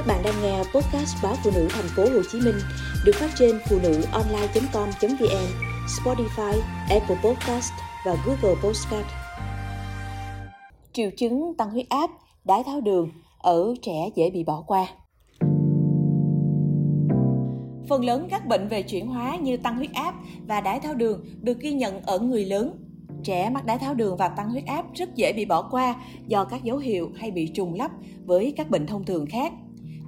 Các bạn đang nghe podcast báo phụ nữ thành phố Hồ Chí Minh được phát trên phụ nữ online.com.vn, Spotify, Apple Podcast và Google Podcast. Triệu chứng tăng huyết áp, đái tháo đường ở trẻ dễ bị bỏ qua. Phần lớn các bệnh về chuyển hóa như tăng huyết áp và đái tháo đường được ghi nhận ở người lớn. Trẻ mắc đái tháo đường và tăng huyết áp rất dễ bị bỏ qua do các dấu hiệu hay bị trùng lắp với các bệnh thông thường khác.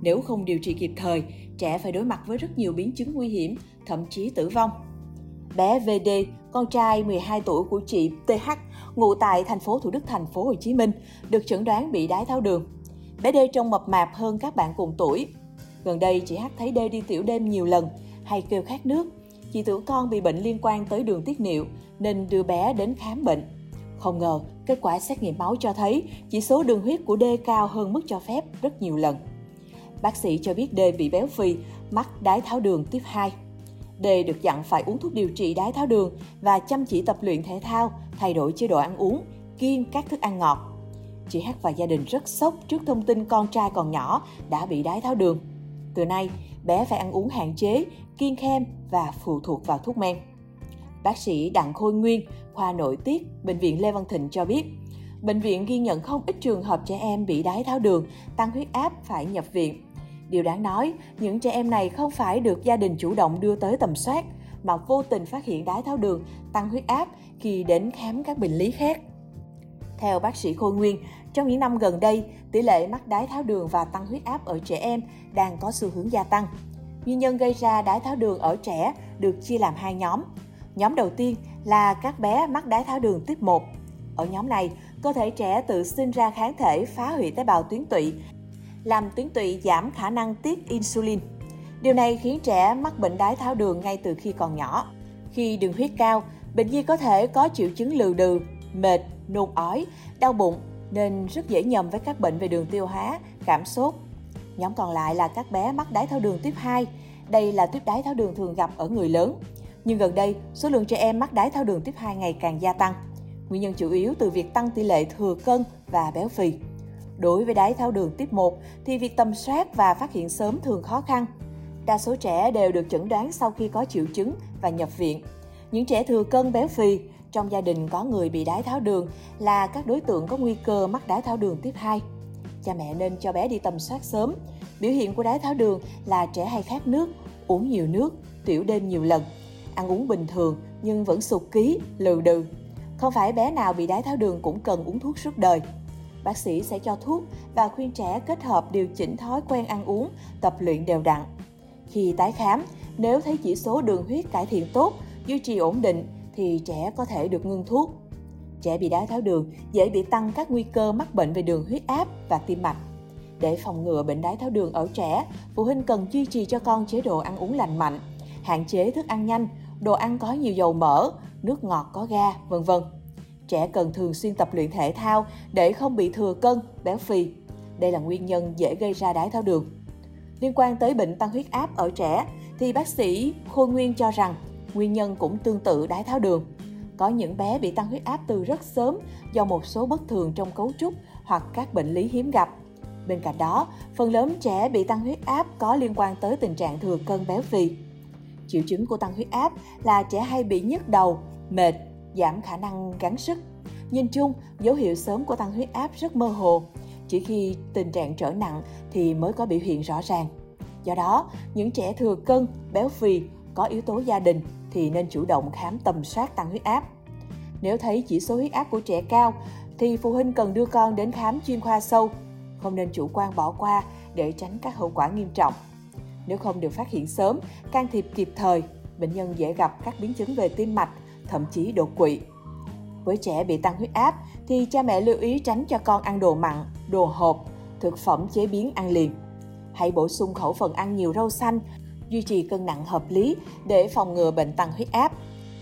Nếu không điều trị kịp thời, trẻ phải đối mặt với rất nhiều biến chứng nguy hiểm, thậm chí tử vong. Bé VD, con trai 12 tuổi của chị TH, ngụ tại thành phố Thủ Đức, thành phố Hồ Chí Minh, được chẩn đoán bị đái tháo đường. Bé D trông mập mạp hơn các bạn cùng tuổi. Gần đây chị H thấy D đi tiểu đêm nhiều lần, hay kêu khát nước. Chị tưởng con bị bệnh liên quan tới đường tiết niệu nên đưa bé đến khám bệnh. Không ngờ, kết quả xét nghiệm máu cho thấy chỉ số đường huyết của D cao hơn mức cho phép rất nhiều lần. Bác sĩ cho biết D bị béo phì, mắc đái tháo đường tiếp 2. D được dặn phải uống thuốc điều trị đái tháo đường và chăm chỉ tập luyện thể thao, thay đổi chế độ ăn uống, kiêng các thức ăn ngọt. Chị H và gia đình rất sốc trước thông tin con trai còn nhỏ đã bị đái tháo đường. Từ nay, bé phải ăn uống hạn chế, kiêng khem và phụ thuộc vào thuốc men. Bác sĩ Đặng Khôi Nguyên, khoa nội tiết, Bệnh viện Lê Văn Thịnh cho biết, bệnh viện ghi nhận không ít trường hợp trẻ em bị đái tháo đường, tăng huyết áp phải nhập viện Điều đáng nói, những trẻ em này không phải được gia đình chủ động đưa tới tầm soát, mà vô tình phát hiện đái tháo đường, tăng huyết áp khi đến khám các bệnh lý khác. Theo bác sĩ Khôi Nguyên, trong những năm gần đây, tỷ lệ mắc đái tháo đường và tăng huyết áp ở trẻ em đang có xu hướng gia tăng. Nguyên nhân gây ra đái tháo đường ở trẻ được chia làm hai nhóm. Nhóm đầu tiên là các bé mắc đái tháo đường tiếp 1. Ở nhóm này, cơ thể trẻ tự sinh ra kháng thể phá hủy tế bào tuyến tụy làm tuyến tụy giảm khả năng tiết insulin. Điều này khiến trẻ mắc bệnh đái tháo đường ngay từ khi còn nhỏ. Khi đường huyết cao, bệnh nhi có thể có triệu chứng lừ đừ, mệt, nôn ói, đau bụng nên rất dễ nhầm với các bệnh về đường tiêu hóa, cảm sốt. Nhóm còn lại là các bé mắc đái tháo đường tuyếp 2. Đây là tuyếp đái tháo đường thường gặp ở người lớn. Nhưng gần đây, số lượng trẻ em mắc đái tháo đường tuyếp 2 ngày càng gia tăng. Nguyên nhân chủ yếu từ việc tăng tỷ lệ thừa cân và béo phì. Đối với đái tháo đường tiếp 1 thì việc tầm soát và phát hiện sớm thường khó khăn. Đa số trẻ đều được chẩn đoán sau khi có triệu chứng và nhập viện. Những trẻ thừa cân béo phì, trong gia đình có người bị đái tháo đường là các đối tượng có nguy cơ mắc đái tháo đường tiếp 2. Cha mẹ nên cho bé đi tầm soát sớm. Biểu hiện của đái tháo đường là trẻ hay khát nước, uống nhiều nước, tiểu đêm nhiều lần, ăn uống bình thường nhưng vẫn sụt ký, lừ đừ. Không phải bé nào bị đái tháo đường cũng cần uống thuốc suốt đời bác sĩ sẽ cho thuốc và khuyên trẻ kết hợp điều chỉnh thói quen ăn uống, tập luyện đều đặn. Khi tái khám, nếu thấy chỉ số đường huyết cải thiện tốt, duy trì ổn định thì trẻ có thể được ngưng thuốc. Trẻ bị đái tháo đường dễ bị tăng các nguy cơ mắc bệnh về đường huyết áp và tim mạch. Để phòng ngừa bệnh đái tháo đường ở trẻ, phụ huynh cần duy trì cho con chế độ ăn uống lành mạnh, hạn chế thức ăn nhanh, đồ ăn có nhiều dầu mỡ, nước ngọt có ga, vân vân. Trẻ cần thường xuyên tập luyện thể thao để không bị thừa cân, béo phì. Đây là nguyên nhân dễ gây ra đái tháo đường. Liên quan tới bệnh tăng huyết áp ở trẻ thì bác sĩ Khôi Nguyên cho rằng nguyên nhân cũng tương tự đái tháo đường. Có những bé bị tăng huyết áp từ rất sớm do một số bất thường trong cấu trúc hoặc các bệnh lý hiếm gặp. Bên cạnh đó, phần lớn trẻ bị tăng huyết áp có liên quan tới tình trạng thừa cân béo phì. Triệu chứng của tăng huyết áp là trẻ hay bị nhức đầu, mệt, giảm khả năng gắng sức. Nhìn chung, dấu hiệu sớm của tăng huyết áp rất mơ hồ, chỉ khi tình trạng trở nặng thì mới có biểu hiện rõ ràng. Do đó, những trẻ thừa cân, béo phì, có yếu tố gia đình thì nên chủ động khám tầm soát tăng huyết áp. Nếu thấy chỉ số huyết áp của trẻ cao thì phụ huynh cần đưa con đến khám chuyên khoa sâu, không nên chủ quan bỏ qua để tránh các hậu quả nghiêm trọng. Nếu không được phát hiện sớm, can thiệp kịp thời, bệnh nhân dễ gặp các biến chứng về tim mạch, thậm chí đột quỵ. Với trẻ bị tăng huyết áp thì cha mẹ lưu ý tránh cho con ăn đồ mặn, đồ hộp, thực phẩm chế biến ăn liền. Hãy bổ sung khẩu phần ăn nhiều rau xanh, duy trì cân nặng hợp lý để phòng ngừa bệnh tăng huyết áp.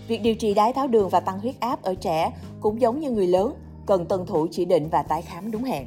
Việc điều trị đái tháo đường và tăng huyết áp ở trẻ cũng giống như người lớn, cần tuân thủ chỉ định và tái khám đúng hẹn.